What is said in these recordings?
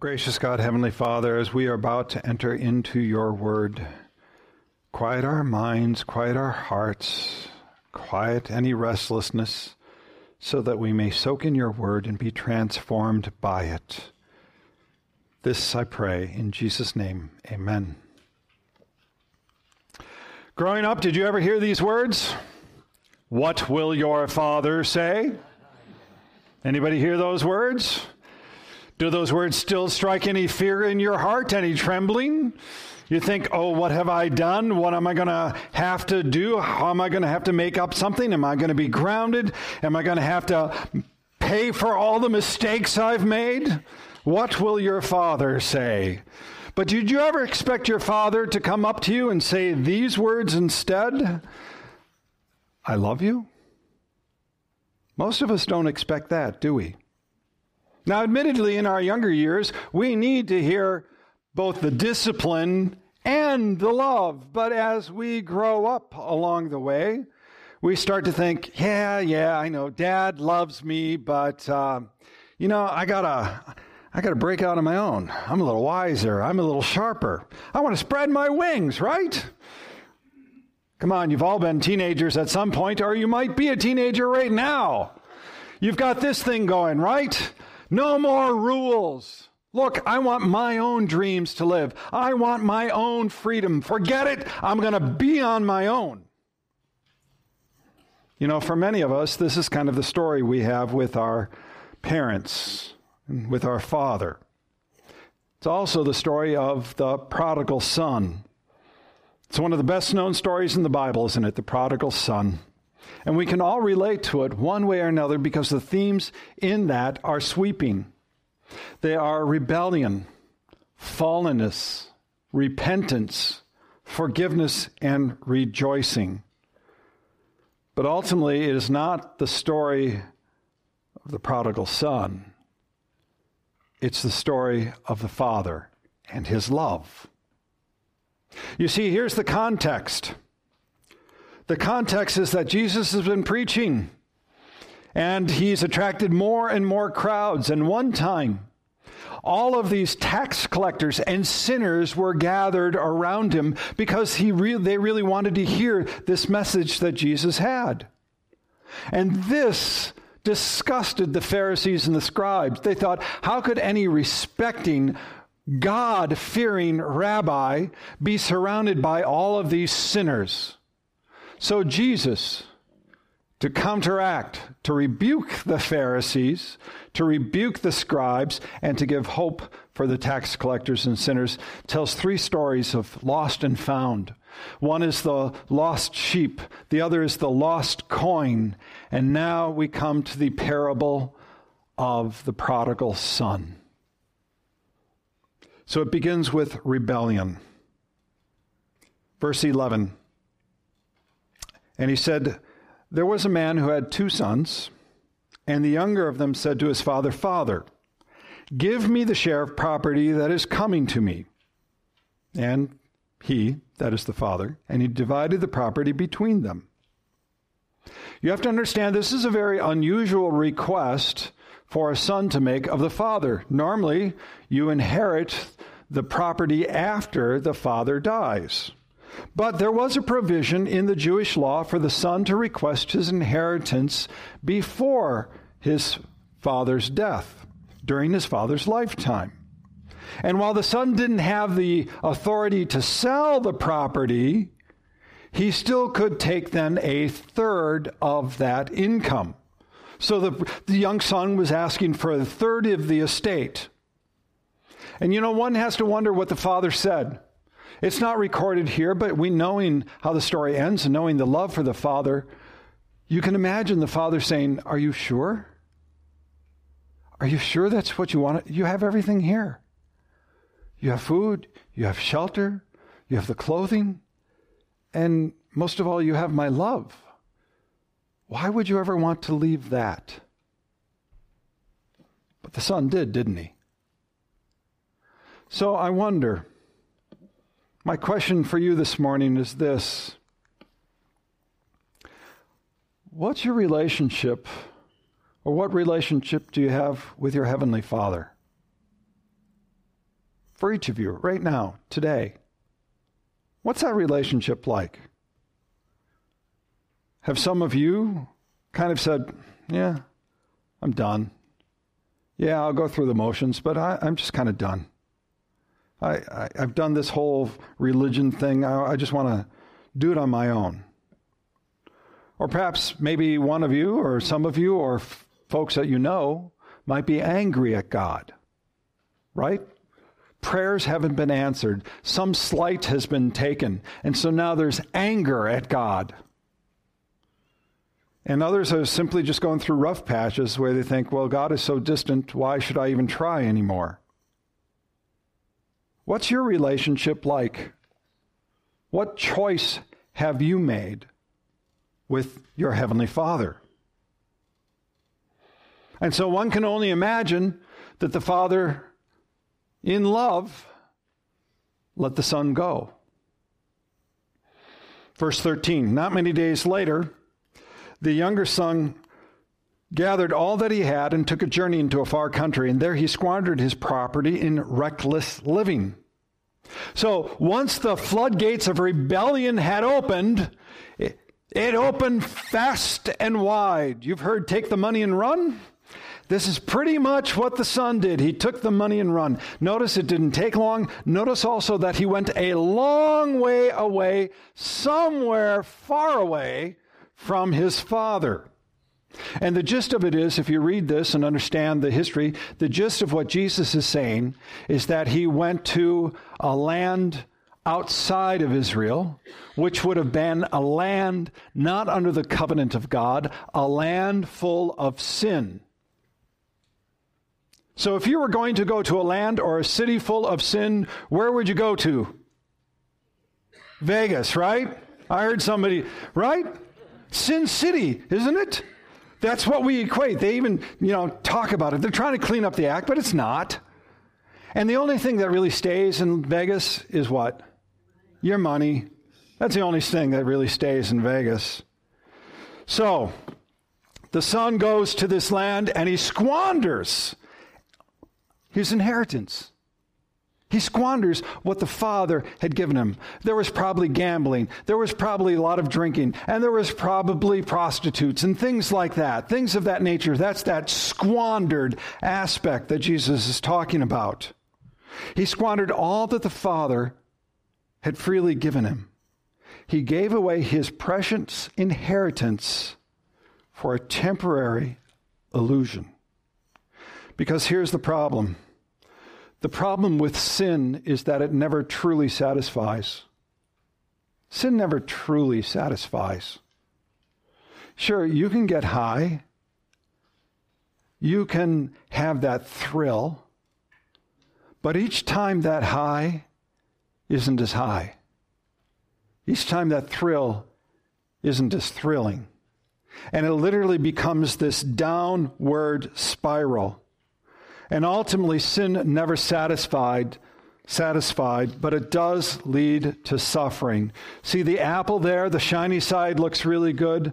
Gracious God, Heavenly Father, as we are about to enter into your word, quiet our minds, quiet our hearts, quiet any restlessness, so that we may soak in your word and be transformed by it. This I pray in Jesus' name. Amen. Growing up, did you ever hear these words? What will your father say? Anybody hear those words? Do those words still strike any fear in your heart, any trembling? You think, oh, what have I done? What am I going to have to do? How am I going to have to make up something? Am I going to be grounded? Am I going to have to pay for all the mistakes I've made? What will your father say? But did you ever expect your father to come up to you and say these words instead? I love you? Most of us don't expect that, do we? Now, admittedly, in our younger years, we need to hear both the discipline and the love. But as we grow up along the way, we start to think, yeah, yeah, I know dad loves me, but, uh, you know, I gotta, I gotta break out on my own. I'm a little wiser. I'm a little sharper. I want to spread my wings, right? Come on, you've all been teenagers at some point, or you might be a teenager right now. You've got this thing going, right? No more rules. Look, I want my own dreams to live. I want my own freedom. Forget it. I'm going to be on my own. You know, for many of us, this is kind of the story we have with our parents and with our father. It's also the story of the prodigal son. It's one of the best known stories in the Bible, isn't it? The prodigal son. And we can all relate to it one way or another because the themes in that are sweeping. They are rebellion, fallenness, repentance, forgiveness, and rejoicing. But ultimately, it is not the story of the prodigal son, it's the story of the Father and his love. You see, here's the context. The context is that Jesus has been preaching and he's attracted more and more crowds. And one time, all of these tax collectors and sinners were gathered around him because he re- they really wanted to hear this message that Jesus had. And this disgusted the Pharisees and the scribes. They thought, how could any respecting, God fearing rabbi be surrounded by all of these sinners? So Jesus, to counteract, to rebuke the Pharisees, to rebuke the scribes, and to give hope for the tax collectors and sinners, tells three stories of lost and found. One is the lost sheep, the other is the lost coin, and now we come to the parable of the prodigal son. So it begins with rebellion. Verse 11. And he said, There was a man who had two sons, and the younger of them said to his father, Father, give me the share of property that is coming to me. And he, that is the father, and he divided the property between them. You have to understand this is a very unusual request for a son to make of the father. Normally, you inherit the property after the father dies. But there was a provision in the Jewish law for the son to request his inheritance before his father's death, during his father's lifetime. And while the son didn't have the authority to sell the property, he still could take then a third of that income. So the, the young son was asking for a third of the estate. And you know, one has to wonder what the father said. It's not recorded here, but we knowing how the story ends and knowing the love for the father, you can imagine the father saying, Are you sure? Are you sure that's what you want? You have everything here. You have food, you have shelter, you have the clothing, and most of all, you have my love. Why would you ever want to leave that? But the son did, didn't he? So I wonder my question for you this morning is this What's your relationship, or what relationship do you have with your Heavenly Father? for each of you right now, today. What's that relationship like? Have some of you kind of said, Yeah, I'm done. Yeah, I'll go through the motions, but I, am just kind of done. I, have done this whole religion thing. I, I just want to do it on my own. Or perhaps maybe one of you, or some of you, or f- folks that you know might be angry at God, right? Prayers haven't been answered. Some slight has been taken. And so now there's anger at God. And others are simply just going through rough patches where they think, well, God is so distant, why should I even try anymore? What's your relationship like? What choice have you made with your Heavenly Father? And so one can only imagine that the Father, in love, let the Son go. Verse 13 Not many days later, the younger son gathered all that he had and took a journey into a far country, and there he squandered his property in reckless living. So once the floodgates of rebellion had opened, it, opened fast and wide. You've heard take the money and run? This is pretty much what the son did. He took the money and run. Notice it didn't take long. Notice also that he went a long way away, somewhere far away from his father. And the gist of it is, if you read this and understand the history, the gist of what Jesus is saying is that he went to a land outside of Israel, which would have been a land not under the covenant of God, a land full of sin. So if you were going to go to a land or a city full of sin, where would you go to? Vegas, right? I heard somebody, right? Sin City, isn't it? That's what we equate. They even, you know, talk about it. They're trying to clean up the act, but it's not. And the only thing that really stays in Vegas is what? Your money. That's the only thing that really stays in Vegas. So, the son goes to this land and he squanders his inheritance. He squanders what the father had given him. There was probably gambling. There was probably a lot of drinking. And there was probably prostitutes and things like that. Things of that nature. That's that squandered aspect that Jesus is talking about. He squandered all that the father had freely given him. He gave away his precious inheritance for a temporary illusion. Because here's the problem the problem with sin is that it never truly satisfies. Sin never truly satisfies. Sure, you can get high, you can have that thrill, but each time that high isn't as high. Each time that thrill isn't as thrilling. And it literally becomes this downward spiral and ultimately, sin never satisfied, satisfied, but it does lead to suffering. See the apple there, the shiny side looks really good,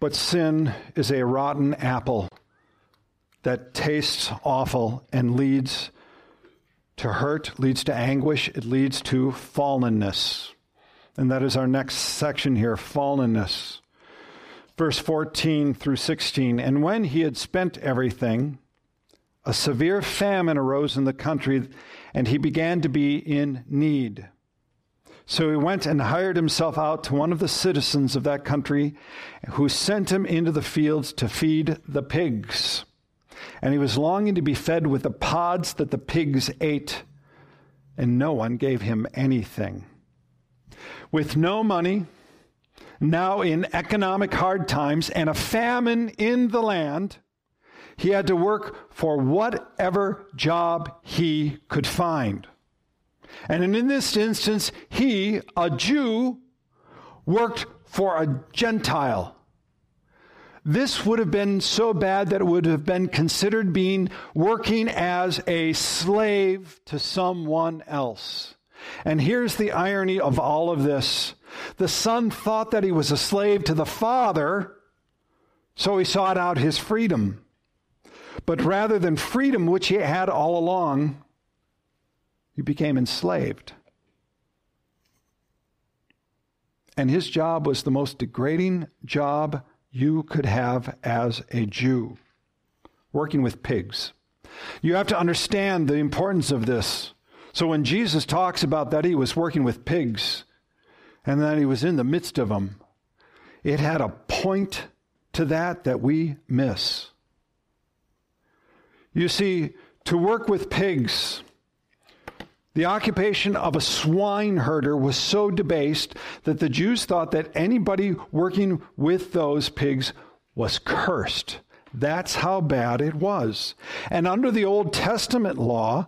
but sin is a rotten apple that tastes awful and leads to hurt, leads to anguish, it leads to fallenness. And that is our next section here fallenness. Verse 14 through 16. And when he had spent everything, a severe famine arose in the country, and he began to be in need. So he went and hired himself out to one of the citizens of that country, who sent him into the fields to feed the pigs. And he was longing to be fed with the pods that the pigs ate, and no one gave him anything. With no money, now in economic hard times, and a famine in the land, he had to work for whatever job he could find. And in this instance, he, a Jew, worked for a Gentile. This would have been so bad that it would have been considered being working as a slave to someone else. And here's the irony of all of this. The son thought that he was a slave to the father, so he sought out his freedom. But rather than freedom, which he had all along, He became enslaved. And his job was the most degrading job you could have as a Jew, working with pigs. You have to understand the importance of this. So when Jesus talks about that he was working with pigs and that he was in the midst of them, it had a point to that that we miss. You see, to work with pigs, the occupation of a swine herder was so debased that the Jews thought that anybody working with those pigs was cursed. That's how bad it was. And under the Old Testament law,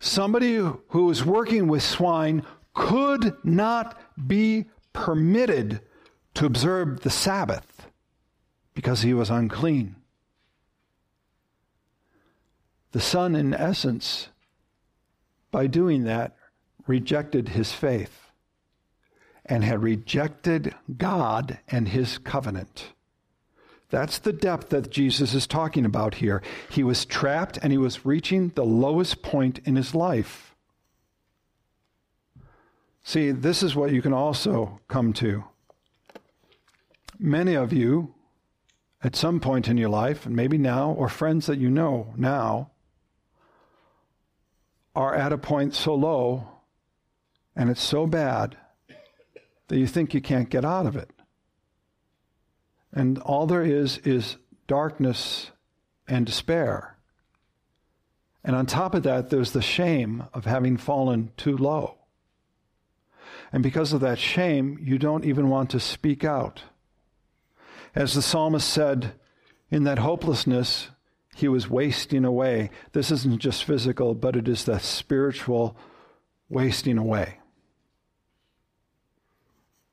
somebody who was working with swine could not be permitted to observe the Sabbath because he was unclean. The Son, in essence, by doing that, rejected his faith and had rejected God and his covenant. That's the depth that Jesus is talking about here. He was trapped and he was reaching the lowest point in his life. See, this is what you can also come to. Many of you, at some point in your life, and maybe now, or friends that you know now, are at a point so low and it's so bad that you think you can't get out of it. And all there is is darkness and despair. And on top of that, there's the shame of having fallen too low. And because of that shame, you don't even want to speak out. As the psalmist said, in that hopelessness, he was wasting away. This isn't just physical, but it is the spiritual wasting away.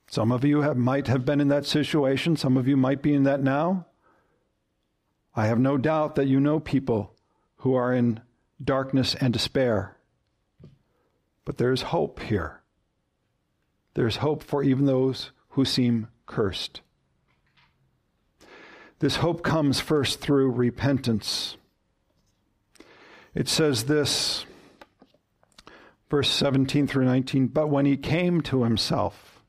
Some of you have, might have been in that situation. Some of you might be in that now. I have no doubt that you know people who are in darkness and despair. But there's hope here. There's hope for even those who seem cursed. This hope comes first through repentance. It says this, verse 17 through 19 But when he came to himself,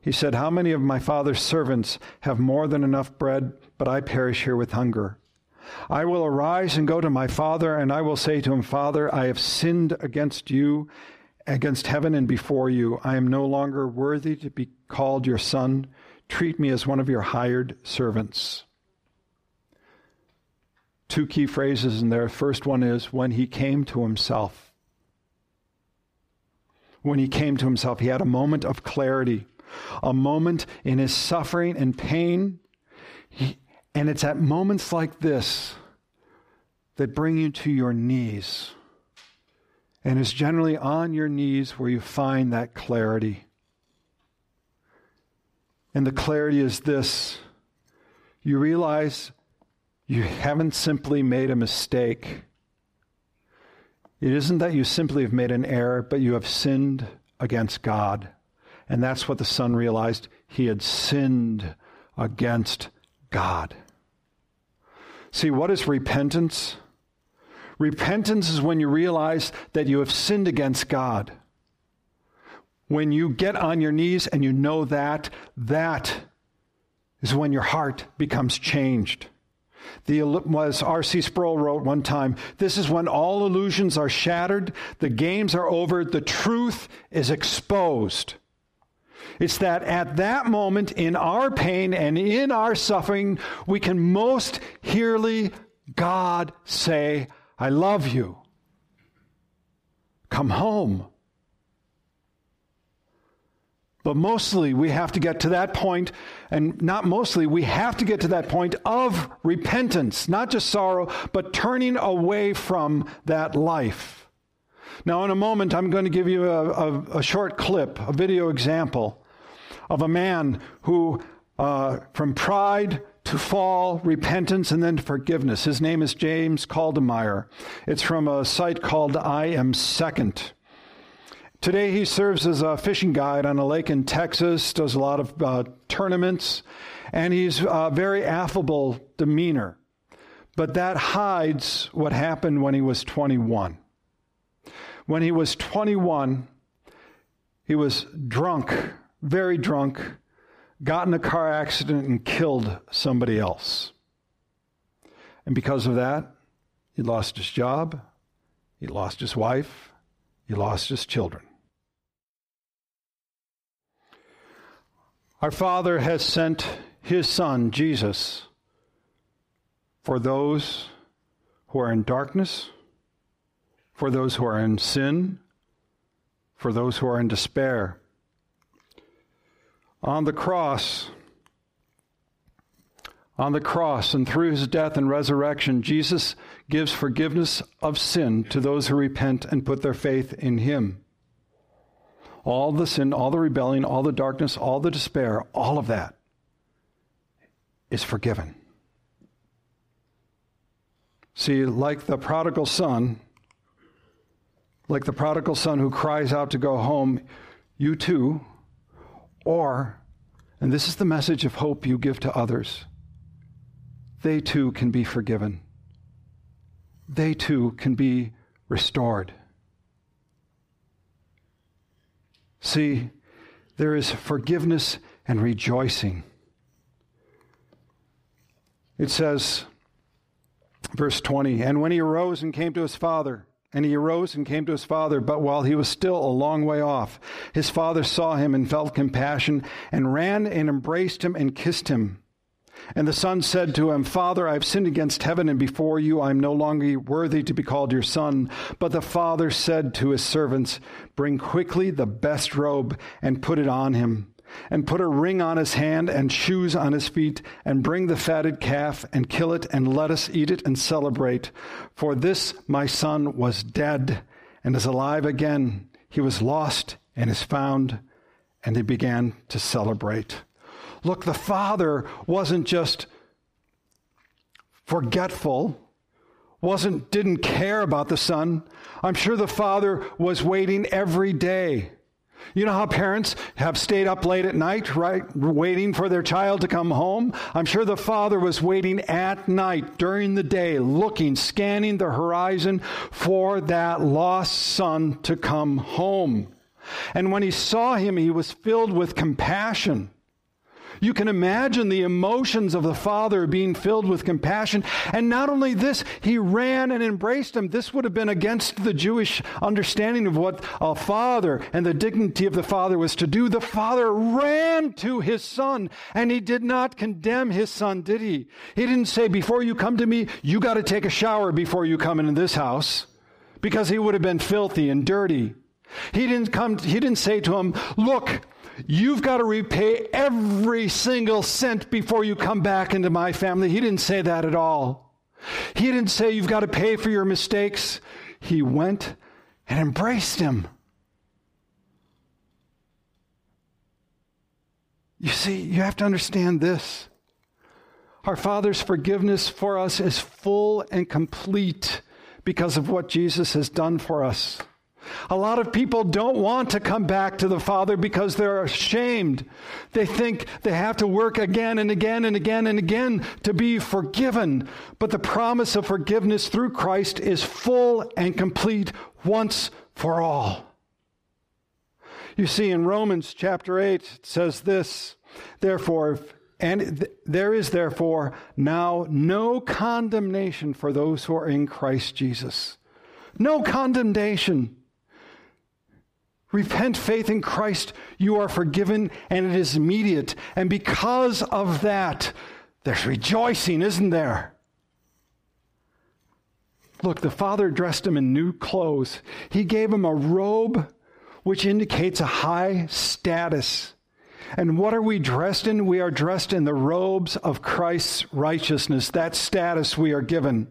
he said, How many of my father's servants have more than enough bread, but I perish here with hunger? I will arise and go to my father, and I will say to him, Father, I have sinned against you, against heaven, and before you. I am no longer worthy to be called your son. Treat me as one of your hired servants two key phrases in there. First one is when he came to himself. When he came to himself, he had a moment of clarity, a moment in his suffering and pain. He, and it's at moments like this that bring you to your knees. And it's generally on your knees where you find that clarity. And the clarity is this you realize you haven't simply made a mistake. It isn't that you simply have made an error, but you have sinned against God. And that's what the son realized. He had sinned against God. See, what is repentance? Repentance is when you realize that you have sinned against God. When you get on your knees and you know that, that is when your heart becomes changed. The, was R.C. Sproul wrote one time, this is when all illusions are shattered, the games are over, the truth is exposed. It's that at that moment in our pain and in our suffering, we can most hearly God say, I love you. Come home. But mostly we have to get to that point, and not mostly, we have to get to that point of repentance, not just sorrow, but turning away from that life. Now, in a moment, I'm going to give you a, a, a short clip, a video example of a man who, uh, from pride to fall, repentance, and then forgiveness. His name is James Caldemeyer. It's from a site called I Am Second. Today, he serves as a fishing guide on a lake in Texas, does a lot of uh, tournaments, and he's a uh, very affable demeanor. But that hides what happened when he was 21. When he was 21, he was drunk, very drunk, got in a car accident and killed somebody else. And because of that, he lost his job, he lost his wife, he lost his children. Our Father has sent his Son, Jesus, for those who are in darkness, for those who are in sin, for those who are in despair. On the cross, on the cross and through his death and resurrection, Jesus gives forgiveness of sin to those who repent and put their faith in him. All the sin, all the rebellion, all the darkness, all the despair, all of that is forgiven. See, like the prodigal son, like the prodigal son who cries out to go home, you too, or, and this is the message of hope you give to others, they too can be forgiven. They too can be restored. See, there is forgiveness and rejoicing. It says, Verse 20 And when he arose and came to his father, and he arose and came to his father, but while he was still a long way off, his father saw him and felt compassion, and ran and embraced him and kissed him. And the son said to him, Father, I have sinned against heaven and before you. I am no longer worthy to be called your son. But the father said to his servants, Bring quickly the best robe and put it on him and put a ring on his hand and shoes on his feet, and bring the fatted calf and kill it, and let us eat it and celebrate. For this my son was dead and is alive again. He was lost and is found. And they began to celebrate. Look, the father wasn't just forgetful wasn't didn't care about the son i'm sure the father was waiting every day you know how parents have stayed up late at night, right, waiting for their child to come home? I'm sure the father was waiting at night during the day, looking, scanning the horizon for that lost son to come home. And when he saw him, he was filled with compassion. You can imagine the emotions of the father being filled with compassion. And not only this, he ran and embraced him. This would have been against the Jewish understanding of what a father and the dignity of the father was to do. The father ran to his son and he did not condemn his son, did he? He didn't say, Before you come to me, you got to take a shower before you come into this house because he would have been filthy and dirty. He didn't come, he didn't say to him, Look, You've got to repay every single cent before you come back into my family. He didn't say that at all. He didn't say you've got to pay for your mistakes. He went and embraced him. You see, you have to understand this. Our Father's forgiveness for us is full and complete because of what Jesus has done for us. A lot of people don't want to come back to the Father because they're ashamed. They think they have to work again and again and again and again to be forgiven. But the promise of forgiveness through Christ is full and complete once for all. You see, in Romans chapter 8, it says this Therefore, and th- there is therefore now no condemnation for those who are in Christ Jesus. No condemnation. Repent, faith in Christ, you are forgiven, and it is immediate. And because of that, there's rejoicing, isn't there? Look, the Father dressed him in new clothes. He gave him a robe which indicates a high status. And what are we dressed in? We are dressed in the robes of Christ's righteousness, that status we are given.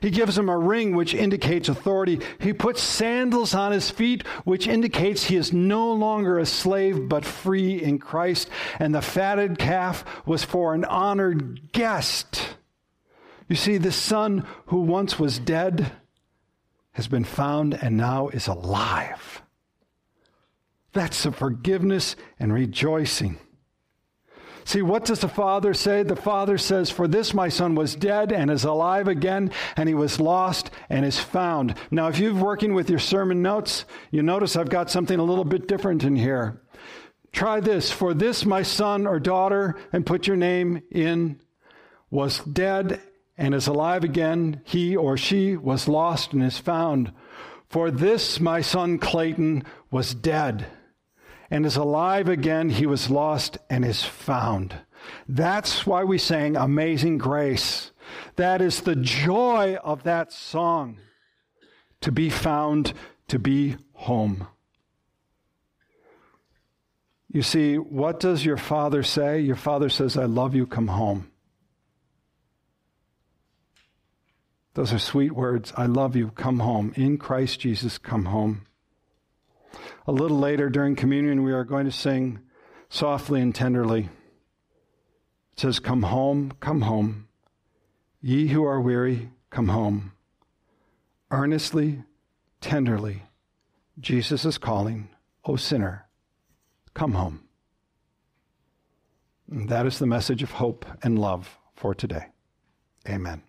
He gives him a ring, which indicates authority. He puts sandals on his feet, which indicates he is no longer a slave, but free in Christ. And the fatted calf was for an honored guest. You see, the son who once was dead has been found and now is alive. That's the forgiveness and rejoicing. See, what does the Father say? The Father says, For this my son was dead and is alive again, and he was lost and is found. Now, if you're working with your sermon notes, you notice I've got something a little bit different in here. Try this. For this my son or daughter, and put your name in, was dead and is alive again. He or she was lost and is found. For this my son Clayton was dead and is alive again. He was lost and is found. That's why we sang Amazing Grace. That is the joy of that song to be found, to be home. You see, what does your father say? Your father says, I love you, come home. Those are sweet words. I love you, come home. In Christ Jesus, come home. A little later during communion, we are going to sing softly and tenderly. It says, Come home, come home. Ye who are weary, come home. Earnestly, tenderly, Jesus is calling, O sinner, come home. And that is the message of hope and love for today. Amen.